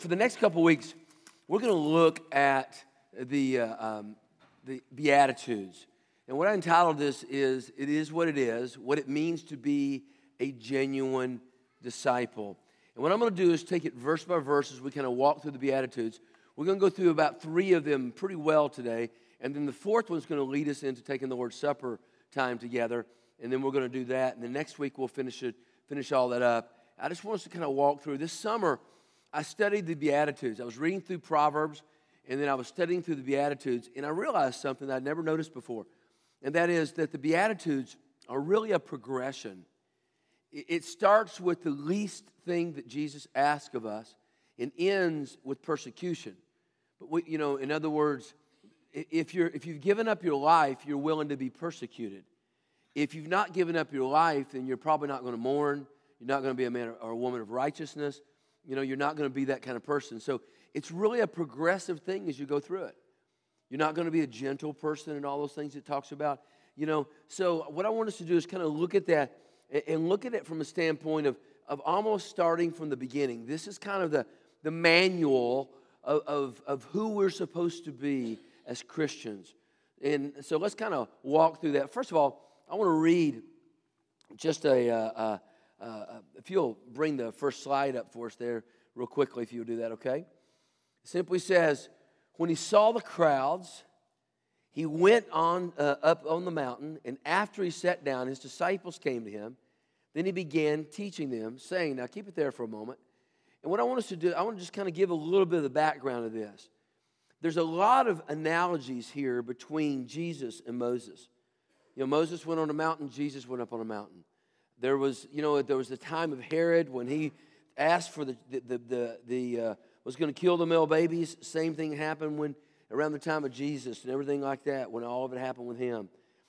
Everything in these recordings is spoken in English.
For the next couple weeks, we're going to look at the, uh, um, the Beatitudes. And what I entitled this is It is what it is, what it means to be a genuine disciple. And what I'm going to do is take it verse by verse as we kind of walk through the Beatitudes. We're going to go through about three of them pretty well today. And then the fourth one's going to lead us into taking the Lord's Supper time together. And then we're going to do that. And the next week we'll finish it, finish all that up. I just want us to kind of walk through. This summer, I studied the Beatitudes. I was reading through Proverbs, and then I was studying through the Beatitudes, and I realized something that I'd never noticed before, and that is that the Beatitudes are really a progression. It starts with the least thing that Jesus asks of us and ends with persecution. But, we, you know, in other words, if, you're, if you've given up your life, you're willing to be persecuted. If you've not given up your life, then you're probably not going to mourn. You're not going to be a man or a woman of righteousness you know, you're not going to be that kind of person. So it's really a progressive thing as you go through it. You're not going to be a gentle person and all those things it talks about. You know, so what I want us to do is kind of look at that and look at it from a standpoint of, of almost starting from the beginning. This is kind of the, the manual of, of, of who we're supposed to be as Christians. And so let's kind of walk through that. First of all, I want to read just a, uh, uh, uh, if you'll bring the first slide up for us there, real quickly, if you'll do that, okay? It simply says, when he saw the crowds, he went on uh, up on the mountain, and after he sat down, his disciples came to him. Then he began teaching them, saying, Now keep it there for a moment. And what I want us to do, I want to just kind of give a little bit of the background of this. There's a lot of analogies here between Jesus and Moses. You know, Moses went on a mountain, Jesus went up on a mountain. There was, you know, there was the time of Herod when he asked for the, the, the, the, uh, was going to kill the male babies. Same thing happened when, around the time of Jesus and everything like that, when all of it happened with him.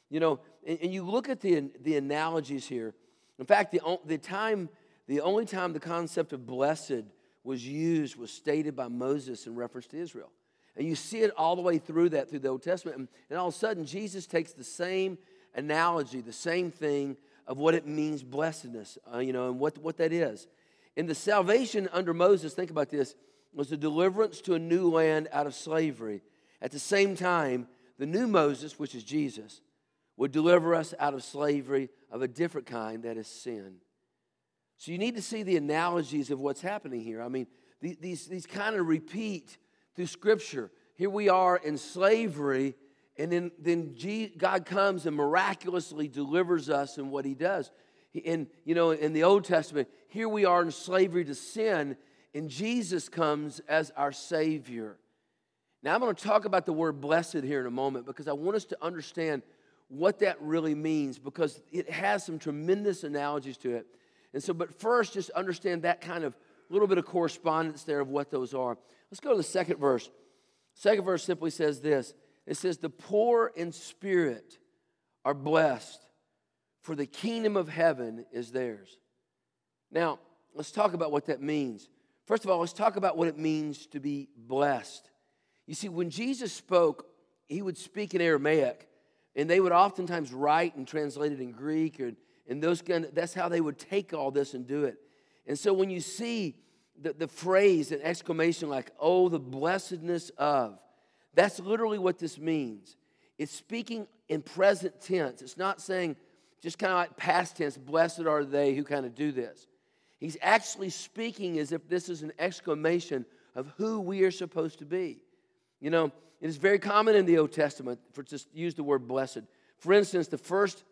You know, and, and you look at the, the analogies here. In fact, the, the time, the only time the concept of blessed was used was stated by Moses in reference to Israel. And you see it all the way through that, through the Old Testament. And, and all of a sudden, Jesus takes the same analogy, the same thing, of what it means blessedness, uh, you know, and what, what that is. In the salvation under Moses, think about this, was a deliverance to a new land out of slavery. At the same time, the new Moses, which is Jesus, would deliver us out of slavery of a different kind, that is sin. So you need to see the analogies of what's happening here. I mean, these, these kind of repeat through Scripture. Here we are in slavery and then, then God comes and miraculously delivers us in what he does. In, you know, in the Old Testament, here we are in slavery to sin, and Jesus comes as our Savior. Now, I'm going to talk about the word blessed here in a moment because I want us to understand what that really means because it has some tremendous analogies to it. And so, but first, just understand that kind of little bit of correspondence there of what those are. Let's go to the second verse. Second verse simply says this it says, The poor in spirit are blessed, for the kingdom of heaven is theirs. Now, let's talk about what that means. First of all, let's talk about what it means to be blessed. You see, when Jesus spoke, he would speak in Aramaic, and they would oftentimes write and translate it in Greek, or, and those kind of, that's how they would take all this and do it. And so when you see the, the phrase, an exclamation like, oh, the blessedness of, that's literally what this means. It's speaking in present tense. It's not saying just kind of like past tense, blessed are they who kind of do this. He's actually speaking as if this is an exclamation of who we are supposed to be. You know, it is very common in the Old Testament for to use the word blessed. For instance, the first,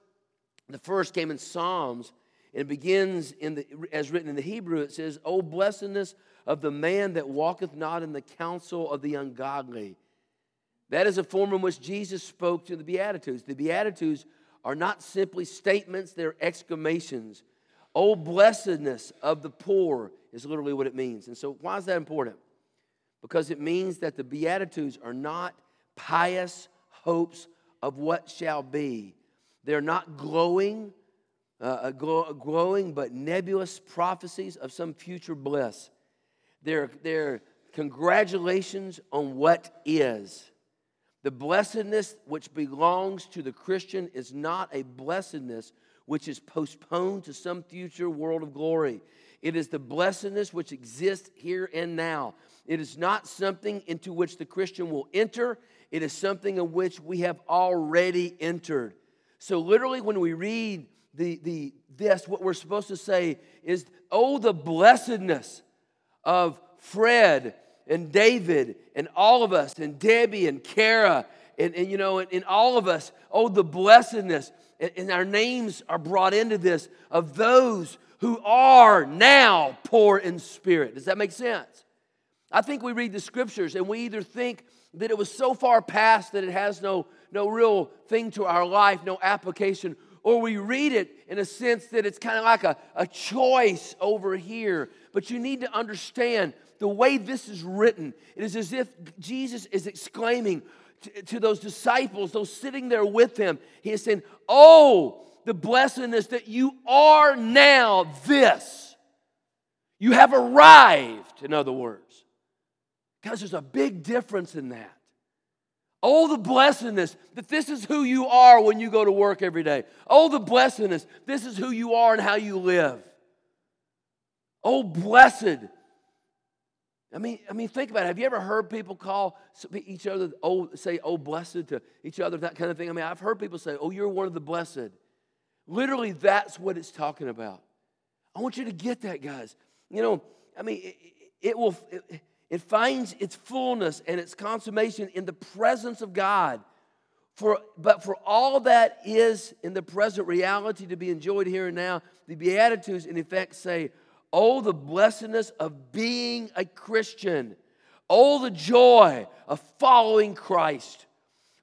the first came in Psalms, and begins in the, as written in the Hebrew. It says, "O blessedness of the man that walketh not in the counsel of the ungodly." That is a form in which Jesus spoke to the Beatitudes. The Beatitudes are not simply statements, they're exclamations. Oh, blessedness of the poor is literally what it means. And so, why is that important? Because it means that the Beatitudes are not pious hopes of what shall be. They're not glowing, uh, glow, glowing but nebulous prophecies of some future bliss. They're, they're congratulations on what is. The blessedness which belongs to the Christian is not a blessedness which is postponed to some future world of glory. It is the blessedness which exists here and now. It is not something into which the Christian will enter, it is something in which we have already entered. So, literally, when we read the, the, this, what we're supposed to say is, Oh, the blessedness of Fred and David and all of us and Debbie and Kara and, and you know, and, and all of us. Oh, the blessedness. And, and our names are brought into this of those who are now poor in spirit. Does that make sense? I think we read the scriptures and we either think that it was so far past that it has no, no real thing to our life, no application, or we read it in a sense that it's kind of like a, a choice over here. But you need to understand the way this is written, it is as if Jesus is exclaiming to, to those disciples, those sitting there with him, he is saying, Oh, the blessedness that you are now this. You have arrived, in other words. Because there's a big difference in that. Oh, the blessedness that this is who you are when you go to work every day. Oh, the blessedness, this is who you are and how you live. Oh, blessed. I mean, I mean, think about it. Have you ever heard people call each other, oh, say, oh, blessed to each other, that kind of thing? I mean, I've heard people say, oh, you're one of the blessed. Literally, that's what it's talking about. I want you to get that, guys. You know, I mean, it, it will. It, it finds its fullness and its consummation in the presence of God. For, but for all that is in the present reality to be enjoyed here and now, the Beatitudes in effect say, Oh, the blessedness of being a Christian. Oh, the joy of following Christ.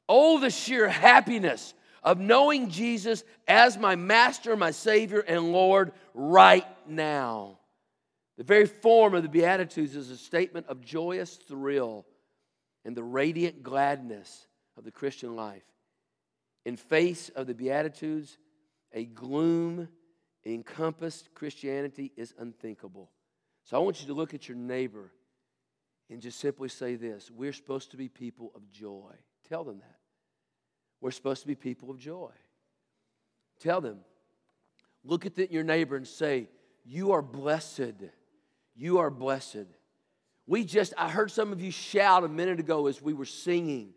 Oh, the sheer happiness of knowing Jesus as my master, my Savior, and Lord right now. The very form of the Beatitudes is a statement of joyous thrill and the radiant gladness of the Christian life. In face of the Beatitudes, a gloom encompassed Christianity is unthinkable. So I want you to look at your neighbor and just simply say this We're supposed to be people of joy. Tell them that. We're supposed to be people of joy. Tell them. Look at the, your neighbor and say, You are blessed you are blessed. We just, I heard some of you shout a minute ago as we were singing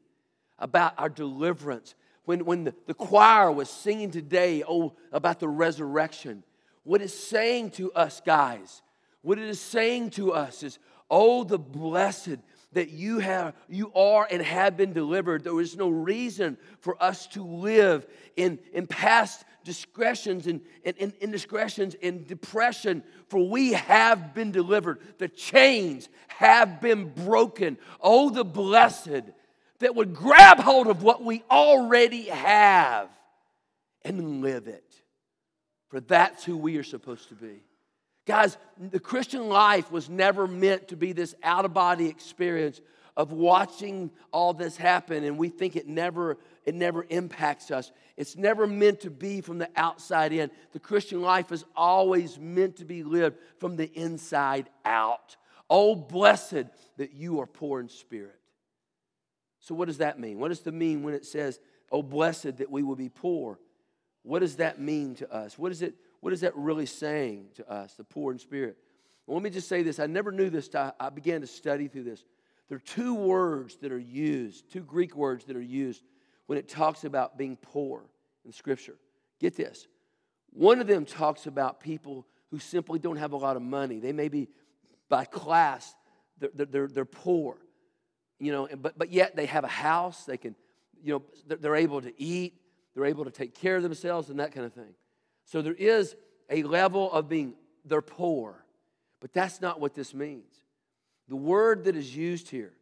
about our deliverance. When, when the, the choir was singing today, oh, about the resurrection, what it's saying to us, guys, what it is saying to us is, oh, the blessed that you have you are and have been delivered. There is no reason for us to live in, in past discretions and, and, and indiscretions and depression for we have been delivered. The chains have been broken. Oh the blessed that would grab hold of what we already have and live it for that's who we are supposed to be Guys, the Christian life was never meant to be this out of body experience of watching all this happen and we think it never it never impacts us. It's never meant to be from the outside in. The Christian life is always meant to be lived from the inside out. Oh, blessed that you are poor in spirit. So, what does that mean? What does it mean when it says, Oh, blessed that we will be poor? What does that mean to us? What is it? what is that really saying to us, the poor in spirit? Well, let me just say this. I never knew this. I began to study through this. There are two words that are used, two Greek words that are used when it talks about being poor in Scripture. Get this. One of them talks about people who simply don't have a lot of money. They may be by class, they're, they're, they're poor, you know, but, but yet they have a house, they can, you know, they're able to eat, they're able to take care of themselves and that kind of thing. So there is a level of being, they're poor. But that's not what this means. The word that is used here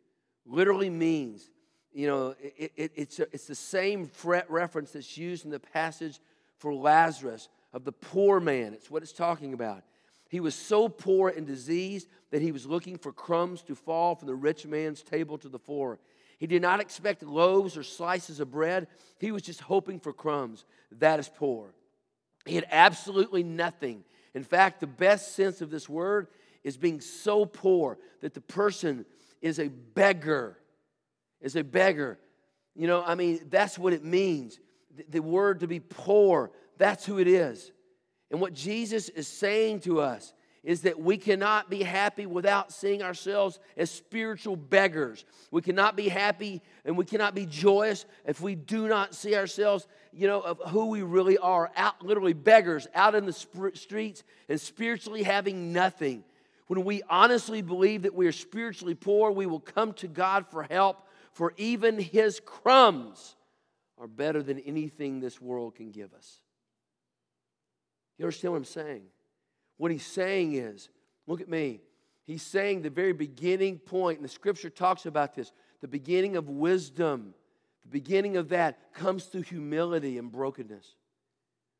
literally means, you know, it, it, it's, a, it's the same reference that's used in the passage for Lazarus of the poor man. It's what it's talking about. He was so poor and diseased that he was looking for crumbs to fall from the rich man's table to the floor. He did not expect loaves or slices of bread. He was just hoping for crumbs. That is poor. He had absolutely nothing. In fact, the best sense of this word is being so poor that the person is a beggar. Is a beggar. You know, I mean, that's what it means. The, the word to be poor, that's who it is. And what Jesus is saying to us is that we cannot be happy without seeing ourselves as spiritual beggars. We cannot be happy and we cannot be joyous if we do not see ourselves, you know, of who we really are, out literally beggars out in the streets and spiritually having nothing. When we honestly believe that we are spiritually poor, we will come to God for help, for even his crumbs are better than anything this world can give us. You understand what I'm saying? What he's saying is, look at me. He's saying the very beginning point, and the scripture talks about this the beginning of wisdom, the beginning of that comes through humility and brokenness.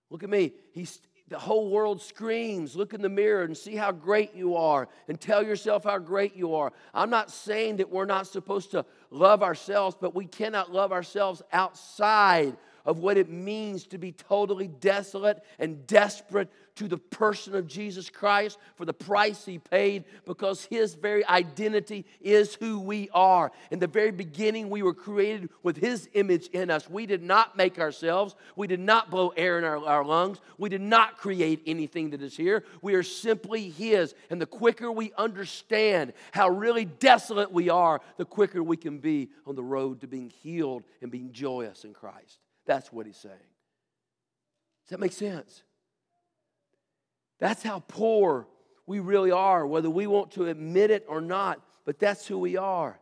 Look at me. He's, the whole world screams, look in the mirror and see how great you are and tell yourself how great you are. I'm not saying that we're not supposed to love ourselves, but we cannot love ourselves outside of what it means to be totally desolate and desperate to the person of Jesus Christ for the price he paid because his very identity is who we are. In the very beginning, we were created with his image in us. We did not make ourselves, we did not blow air in our, our lungs, we did not create anything that is here. We are simply his. And the quicker we understand how really desolate we are, the quicker we can be on the road to being healed and being joyous in Christ. That's what he's saying. Does that make sense? That's how poor we really are, whether we want to admit it or not, but that's who we are.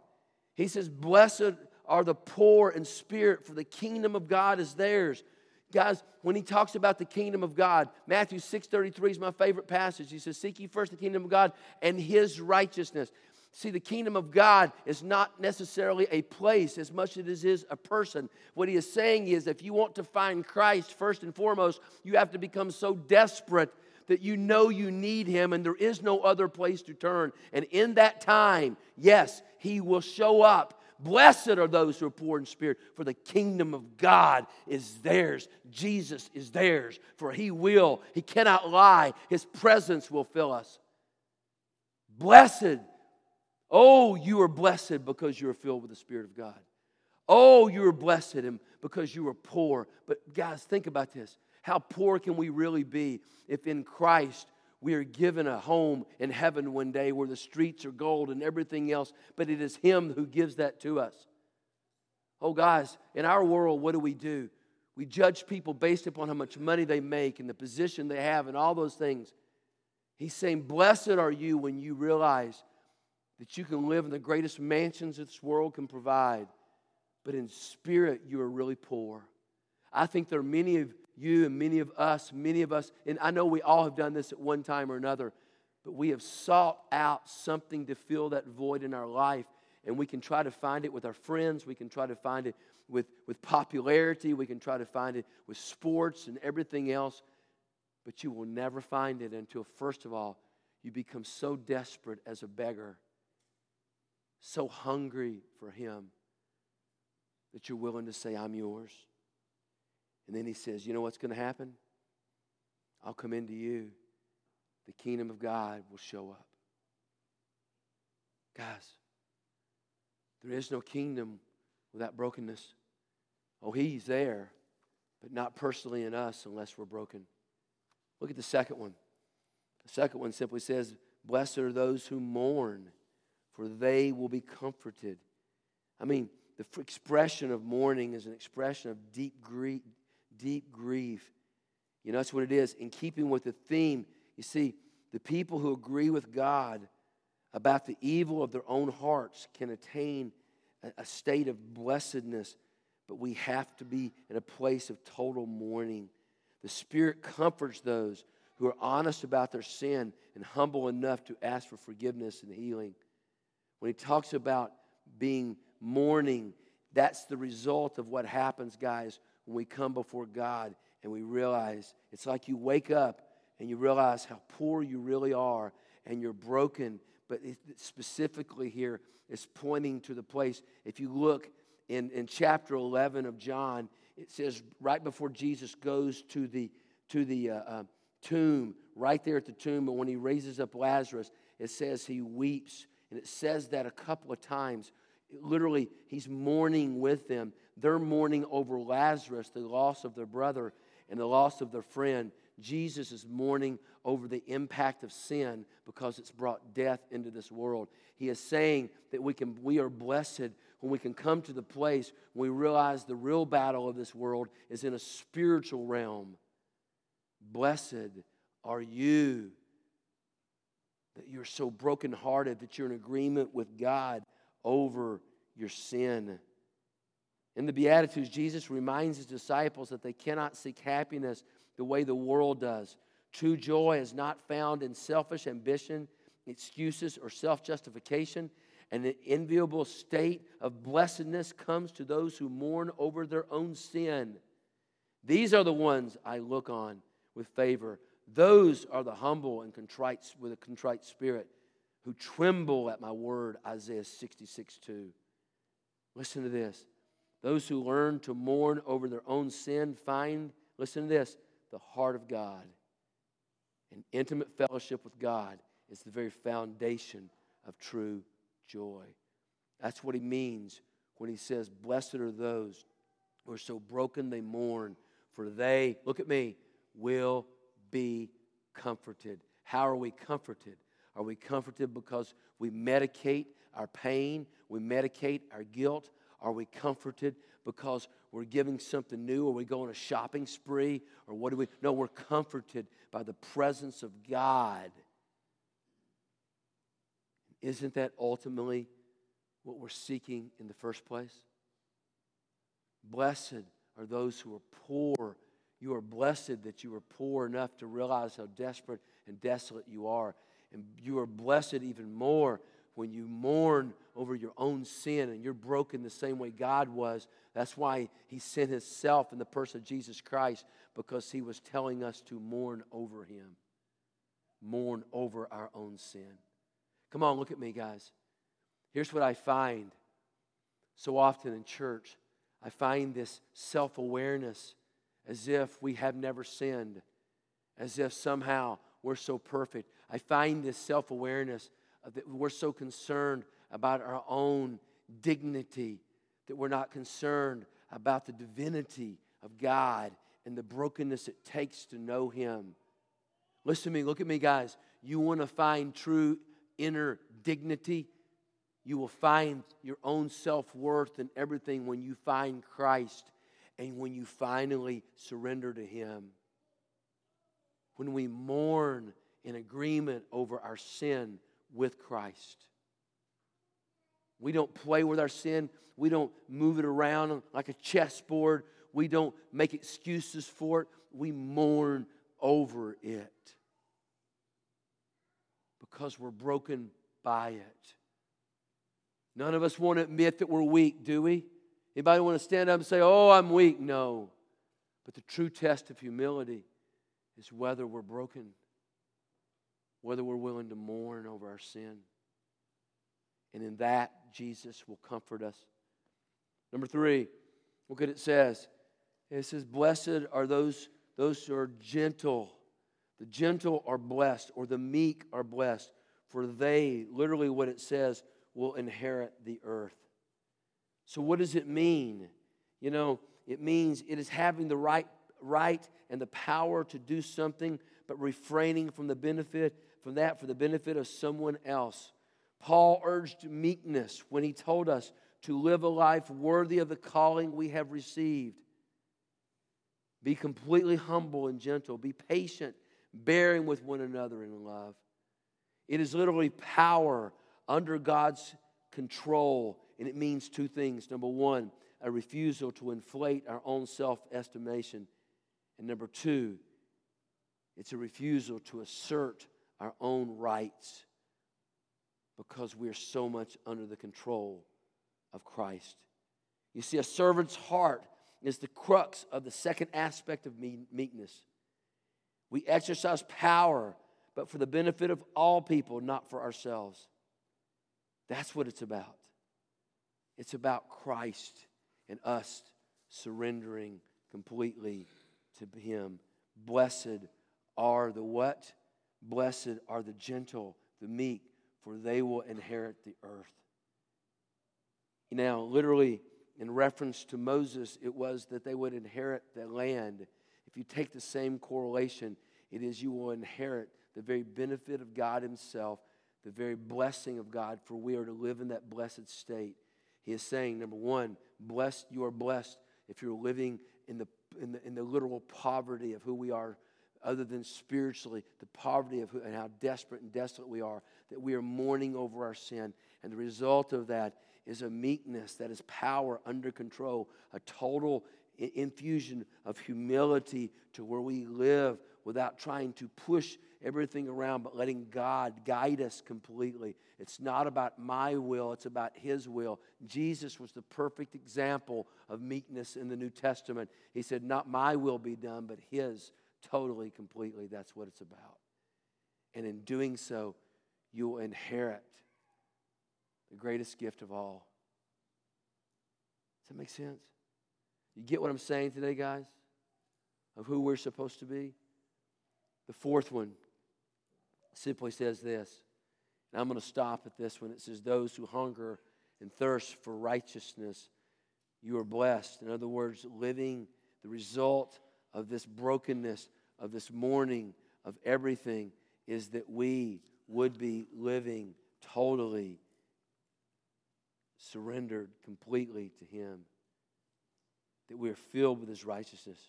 He says, Blessed are the poor in spirit, for the kingdom of God is theirs. Guys, when he talks about the kingdom of God, Matthew 6:33 is my favorite passage. He says, Seek ye first the kingdom of God and his righteousness. See, the kingdom of God is not necessarily a place as much as it is a person. What he is saying is if you want to find Christ first and foremost, you have to become so desperate that you know you need him and there is no other place to turn. And in that time, yes, he will show up. Blessed are those who are poor in spirit, for the kingdom of God is theirs. Jesus is theirs, for he will. He cannot lie. His presence will fill us. Blessed Oh, you are blessed because you are filled with the Spirit of God. Oh, you are blessed because you are poor. But guys, think about this. How poor can we really be if in Christ we are given a home in heaven one day where the streets are gold and everything else, but it is Him who gives that to us? Oh, guys, in our world, what do we do? We judge people based upon how much money they make and the position they have and all those things. He's saying, Blessed are you when you realize that you can live in the greatest mansions this world can provide, but in spirit you are really poor. I think there are many of you and many of us, many of us, and I know we all have done this at one time or another, but we have sought out something to fill that void in our life. And we can try to find it with our friends, we can try to find it with, with popularity, we can try to find it with sports and everything else, but you will never find it until, first of all, you become so desperate as a beggar so hungry for Him that you're willing to say, I'm yours. And then He says, You know what's going to happen? I'll come into you. The kingdom of God will show up. Guys, there is no kingdom without brokenness. Oh, He's there, but not personally in us unless we're broken. Look at the second one. The second one simply says, Blessed are those who mourn for they will be comforted. I mean, the expression of mourning is an expression of deep grief, deep grief. You know, that's what it is. In keeping with the theme, you see, the people who agree with God about the evil of their own hearts can attain a state of blessedness, but we have to be in a place of total mourning. The Spirit comforts those who are honest about their sin and humble enough to ask for forgiveness and healing. When he talks about being mourning, that's the result of what happens, guys, when we come before God and we realize it's like you wake up and you realize how poor you really are and you're broken. But specifically here, it's pointing to the place. If you look in, in chapter 11 of John, it says right before Jesus goes to the, to the uh, uh, tomb, right there at the tomb, but when he raises up Lazarus, it says he weeps and it says that a couple of times. Literally, he's mourning with them. They're mourning over Lazarus, the loss of their brother and the loss of their friend. Jesus is mourning over the impact of sin because it's brought death into this world. He is saying that we, can, we are blessed when we can come to the place when we realize the real battle of this world is in a spiritual realm. Blessed are you that you're so brokenhearted that you're in agreement with God over your sin. In the Beatitudes, Jesus reminds his disciples that they cannot seek happiness the way the world does. True joy is not found in selfish ambition, excuses, or self justification. And an enviable state of blessedness comes to those who mourn over their own sin. These are the ones I look on with favor. Those are the humble and contrite with a contrite spirit who tremble at my word, Isaiah 66 2. Listen to this. Those who learn to mourn over their own sin find, listen to this, the heart of God. And intimate fellowship with God is the very foundation of true joy. That's what he means when he says, Blessed are those who are so broken they mourn, for they, look at me, will be comforted. How are we comforted? Are we comforted because we medicate our pain? We medicate our guilt? Are we comforted because we're giving something new? Are we going a shopping spree? Or what do we? No, we're comforted by the presence of God. Isn't that ultimately what we're seeking in the first place? Blessed are those who are poor. You are blessed that you are poor enough to realize how desperate and desolate you are. And you are blessed even more when you mourn over your own sin and you're broken the same way God was. That's why He sent Himself in the person of Jesus Christ because He was telling us to mourn over Him, mourn over our own sin. Come on, look at me, guys. Here's what I find so often in church I find this self awareness as if we have never sinned, as if somehow we're so perfect. I find this self awareness that we're so concerned about our own dignity that we're not concerned about the divinity of God and the brokenness it takes to know Him. Listen to me, look at me, guys. You want to find true inner dignity? You will find your own self worth and everything when you find Christ and when you finally surrender to Him. When we mourn in agreement over our sin with Christ. We don't play with our sin. We don't move it around like a chessboard. We don't make excuses for it. We mourn over it because we're broken by it. None of us want to admit that we're weak, do we? Anybody want to stand up and say, Oh, I'm weak? No. But the true test of humility is whether we're broken, whether we're willing to mourn over our sin. And in that, Jesus will comfort us. Number three, look at it says. It says, Blessed are those, those who are gentle. The gentle are blessed, or the meek are blessed, for they, literally what it says, will inherit the earth. So, what does it mean? You know, it means it is having the right, right and the power to do something, but refraining from the benefit from that for the benefit of someone else. Paul urged meekness when he told us to live a life worthy of the calling we have received. Be completely humble and gentle. Be patient, bearing with one another in love. It is literally power under God's control, and it means two things. Number one, a refusal to inflate our own self estimation. And number two, it's a refusal to assert our own rights because we're so much under the control of Christ. You see, a servant's heart is the crux of the second aspect of meekness. We exercise power, but for the benefit of all people, not for ourselves. That's what it's about. It's about Christ and us surrendering completely to Him. Blessed are the what? Blessed are the gentle, the meek, for they will inherit the earth. Now, literally, in reference to Moses, it was that they would inherit the land. if you take the same correlation, it is you will inherit the very benefit of God Himself, the very blessing of God, for we are to live in that blessed state. He is saying, number one, blessed, you are blessed if you're living in the, in the, in the literal poverty of who we are, other than spiritually, the poverty of who, and how desperate and desolate we are, that we are mourning over our sin. And the result of that is a meekness that is power under control, a total infusion of humility to where we live without trying to push everything around, but letting God guide us completely. It's not about my will, it's about His will. Jesus was the perfect example of meekness in the New Testament. He said, Not my will be done, but His totally, completely. That's what it's about. And in doing so, you will inherit the greatest gift of all. Does that make sense? You get what I'm saying today, guys? Of who we're supposed to be? The fourth one simply says this, and I'm going to stop at this one. It says, Those who hunger and thirst for righteousness, you are blessed. In other words, living the result of this brokenness, of this mourning, of everything, is that we would be living totally surrendered completely to Him, that we are filled with His righteousness.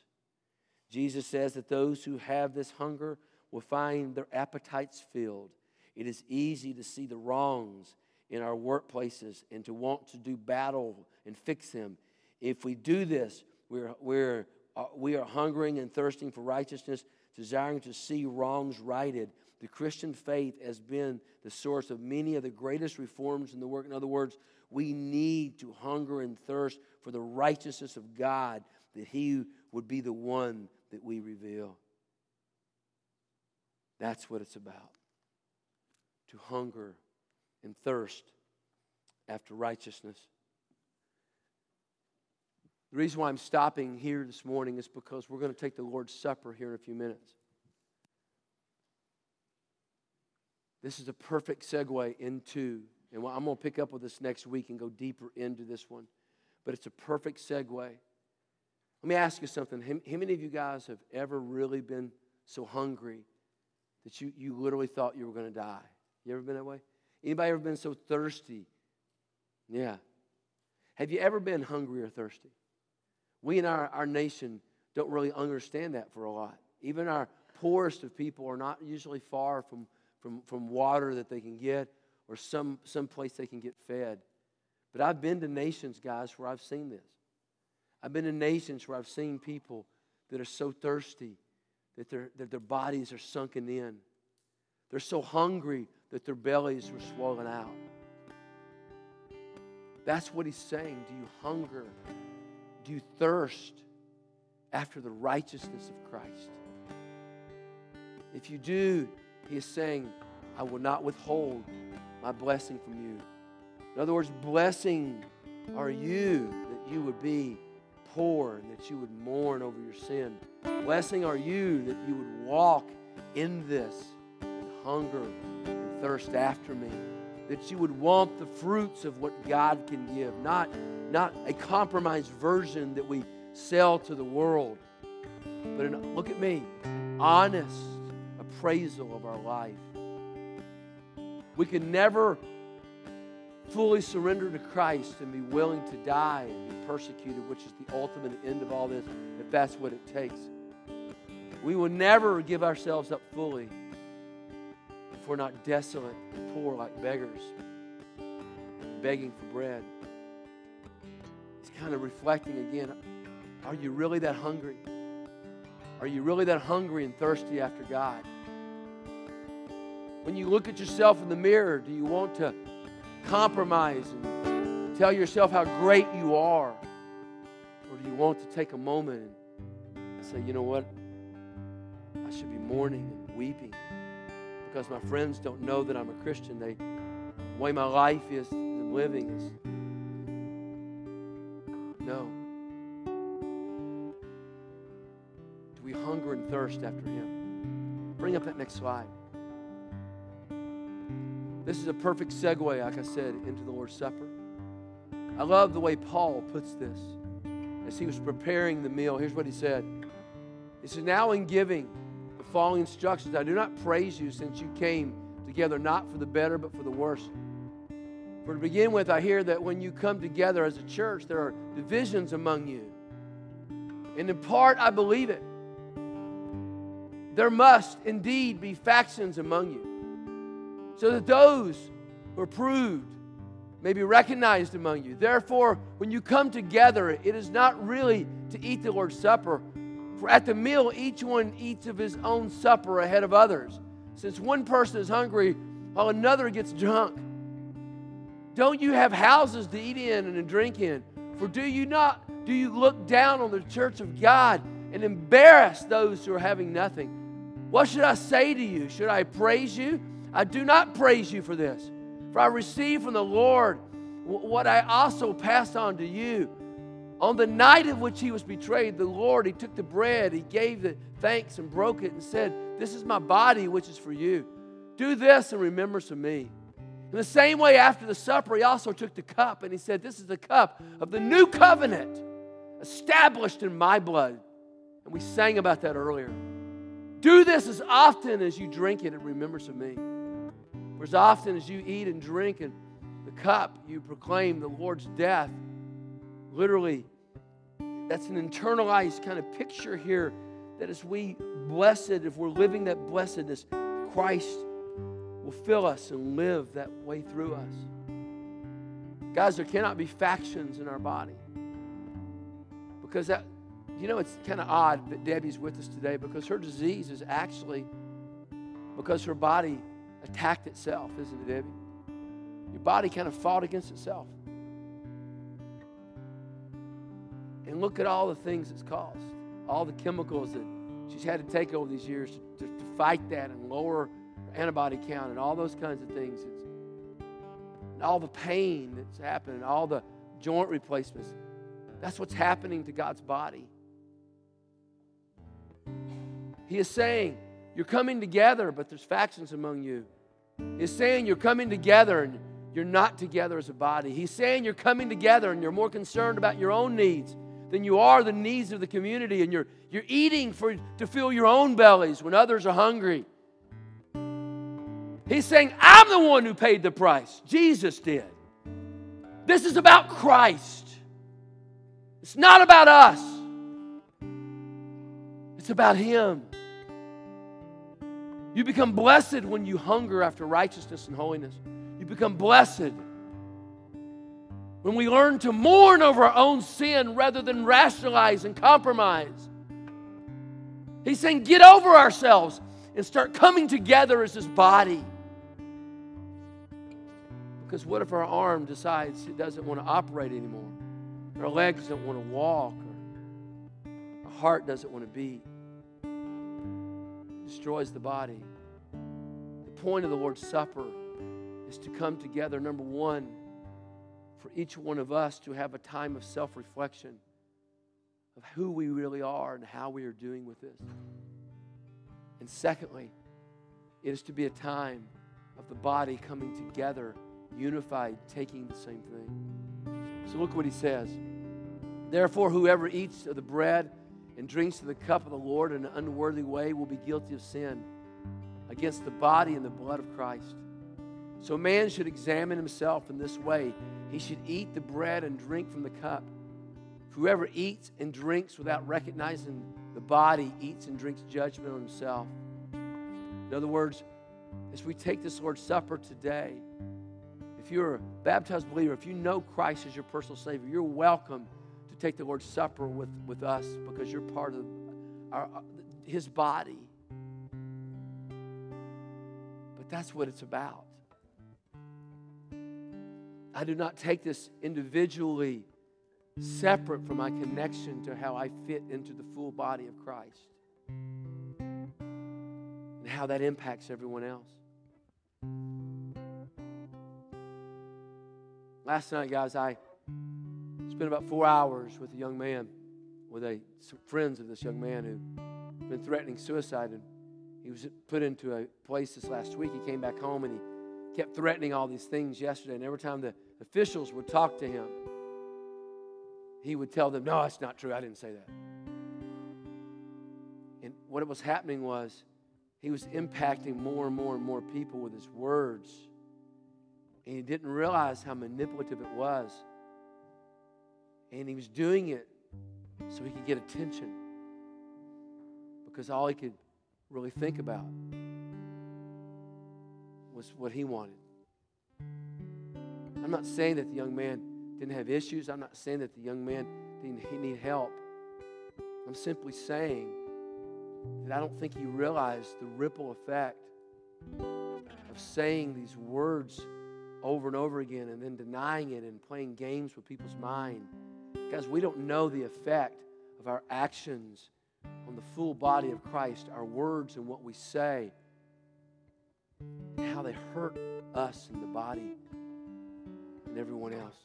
Jesus says that those who have this hunger will find their appetites filled. It is easy to see the wrongs in our workplaces and to want to do battle and fix them. If we do this, we're, we're, uh, we are hungering and thirsting for righteousness, desiring to see wrongs righted. The Christian faith has been the source of many of the greatest reforms in the work. In other words, we need to hunger and thirst for the righteousness of God, that He would be the one that we reveal. That's what it's about to hunger and thirst after righteousness. The reason why I'm stopping here this morning is because we're going to take the Lord's Supper here in a few minutes. This is a perfect segue into and I'm going to pick up with this next week and go deeper into this one. But it's a perfect segue. Let me ask you something. How many of you guys have ever really been so hungry that you, you literally thought you were going to die? You ever been that way? Anybody ever been so thirsty? Yeah. Have you ever been hungry or thirsty? We in our, our nation don't really understand that for a lot. Even our poorest of people are not usually far from, from, from water that they can get or some, some place they can get fed. But I've been to nations, guys, where I've seen this. I've been in nations where I've seen people that are so thirsty that their, that their bodies are sunken in. They're so hungry that their bellies were swollen out. That's what he's saying. Do you hunger? Do you thirst after the righteousness of Christ? If you do, he is saying, I will not withhold my blessing from you. In other words, blessing are you that you would be poor and that you would mourn over your sin. Blessing are you that you would walk in this and hunger and thirst after me. That you would want the fruits of what God can give, not, not a compromised version that we sell to the world, but an, look at me, honest appraisal of our life we can never fully surrender to Christ and be willing to die and be persecuted, which is the ultimate end of all this, if that's what it takes. We will never give ourselves up fully if we're not desolate and poor like beggars, begging for bread. It's kind of reflecting again are you really that hungry? Are you really that hungry and thirsty after God? When you look at yourself in the mirror, do you want to compromise and tell yourself how great you are? Or do you want to take a moment and say, you know what? I should be mourning and weeping because my friends don't know that I'm a Christian. They, the way my life is, I'm living is no. Do we hunger and thirst after Him? Bring up that next slide. This is a perfect segue, like I said, into the Lord's Supper. I love the way Paul puts this. As he was preparing the meal, here's what he said He says, Now in giving the following instructions, I do not praise you since you came together not for the better, but for the worse. For to begin with, I hear that when you come together as a church, there are divisions among you. And in part, I believe it. There must indeed be factions among you, so that those who are proved may be recognized among you. Therefore, when you come together, it is not really to eat the Lord's Supper. For at the meal, each one eats of his own supper ahead of others. Since one person is hungry while another gets drunk. Don't you have houses to eat in and to drink in? For do you not do you look down on the church of God and embarrass those who are having nothing? What should I say to you? Should I praise you? I do not praise you for this. For I received from the Lord what I also passed on to you. On the night of which he was betrayed, the Lord, he took the bread, he gave the thanks and broke it and said, This is my body, which is for you. Do this in remembrance of me. In the same way, after the supper, he also took the cup and he said, This is the cup of the new covenant established in my blood. And we sang about that earlier. Do this as often as you drink it in remembrance of me. For as often as you eat and drink in the cup, you proclaim the Lord's death. Literally, that's an internalized kind of picture here that as we blessed, if we're living that blessedness, Christ will fill us and live that way through us. Guys, there cannot be factions in our body. Because that, you know, it's kind of odd that Debbie's with us today because her disease is actually because her body attacked itself, isn't it, Debbie? Your body kind of fought against itself. And look at all the things it's caused, all the chemicals that she's had to take over these years to, to, to fight that and lower antibody count and all those kinds of things. It's, and all the pain that's happening, all the joint replacements. That's what's happening to God's body. He is saying, You're coming together, but there's factions among you. He's saying, You're coming together and you're not together as a body. He's saying, You're coming together and you're more concerned about your own needs than you are the needs of the community, and you're, you're eating for, to fill your own bellies when others are hungry. He's saying, I'm the one who paid the price. Jesus did. This is about Christ. It's not about us, it's about Him. You become blessed when you hunger after righteousness and holiness. You become blessed when we learn to mourn over our own sin rather than rationalize and compromise. He's saying, get over ourselves and start coming together as His body. Because what if our arm decides it doesn't want to operate anymore? Our legs don't want to walk, or our heart doesn't want to beat. Destroys the body. The point of the Lord's Supper is to come together, number one, for each one of us to have a time of self reflection of who we really are and how we are doing with this. And secondly, it is to be a time of the body coming together unified, taking the same thing. So look what he says. Therefore, whoever eats of the bread and drinks of the cup of the Lord in an unworthy way will be guilty of sin against the body and the blood of Christ. So man should examine himself in this way. He should eat the bread and drink from the cup. Whoever eats and drinks without recognizing the body eats and drinks judgment on himself. In other words, as we take this Lord's Supper today, if you're a baptized believer, if you know Christ as your personal Savior, you're welcome to take the Lord's Supper with, with us because you're part of our, uh, His body. But that's what it's about. I do not take this individually separate from my connection to how I fit into the full body of Christ and how that impacts everyone else. Last night, guys, I spent about four hours with a young man, with a, friends of this young man who'd been threatening suicide. And he was put into a place this last week. He came back home and he kept threatening all these things yesterday. And every time the officials would talk to him, he would tell them, No, that's not true. I didn't say that. And what was happening was he was impacting more and more and more people with his words. And he didn't realize how manipulative it was. And he was doing it so he could get attention because all he could really think about was what he wanted. I'm not saying that the young man didn't have issues. I'm not saying that the young man didn't need help. I'm simply saying that I don't think he realized the ripple effect of saying these words over and over again and then denying it and playing games with people's mind. Guys, we don't know the effect of our actions on the full body of Christ, our words and what we say, and how they hurt us and the body and everyone else.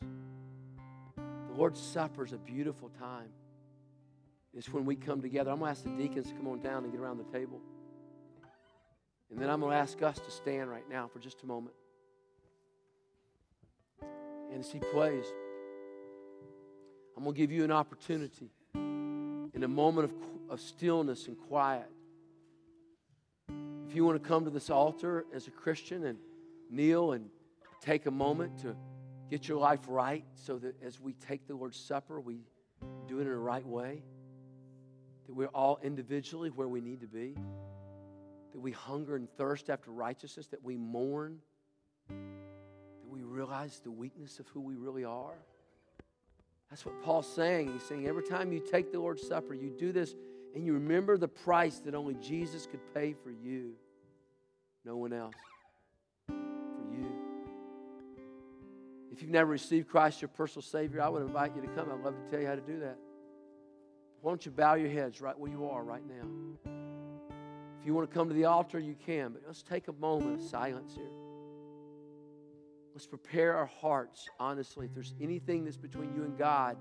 The Lord's Supper is a beautiful time. It's when we come together. I'm going to ask the deacons to come on down and get around the table. And then I'm going to ask us to stand right now for just a moment. And as he plays, I'm going to give you an opportunity in a moment of, of stillness and quiet. If you want to come to this altar as a Christian and kneel and take a moment to get your life right so that as we take the Lord's Supper, we do it in the right way, that we're all individually where we need to be, that we hunger and thirst after righteousness, that we mourn, that we realize the weakness of who we really are. That's what Paul's saying. He's saying every time you take the Lord's Supper, you do this and you remember the price that only Jesus could pay for you, no one else. For you. If you've never received Christ, your personal Savior, I would invite you to come. I'd love to tell you how to do that. Why don't you bow your heads right where you are right now? If you want to come to the altar, you can, but let's take a moment of silence here. Let's prepare our hearts honestly. If there's anything that's between you and God,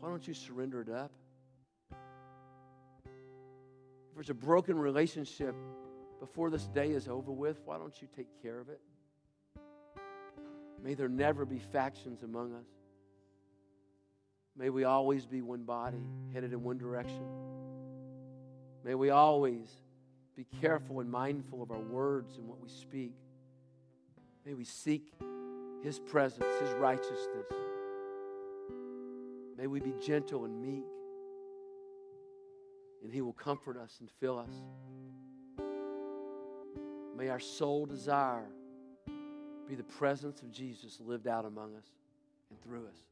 why don't you surrender it up? If there's a broken relationship before this day is over with, why don't you take care of it? May there never be factions among us. May we always be one body, headed in one direction. May we always be careful and mindful of our words and what we speak. May we seek his presence, His righteousness. May we be gentle and meek, and He will comfort us and fill us. May our sole desire be the presence of Jesus lived out among us and through us.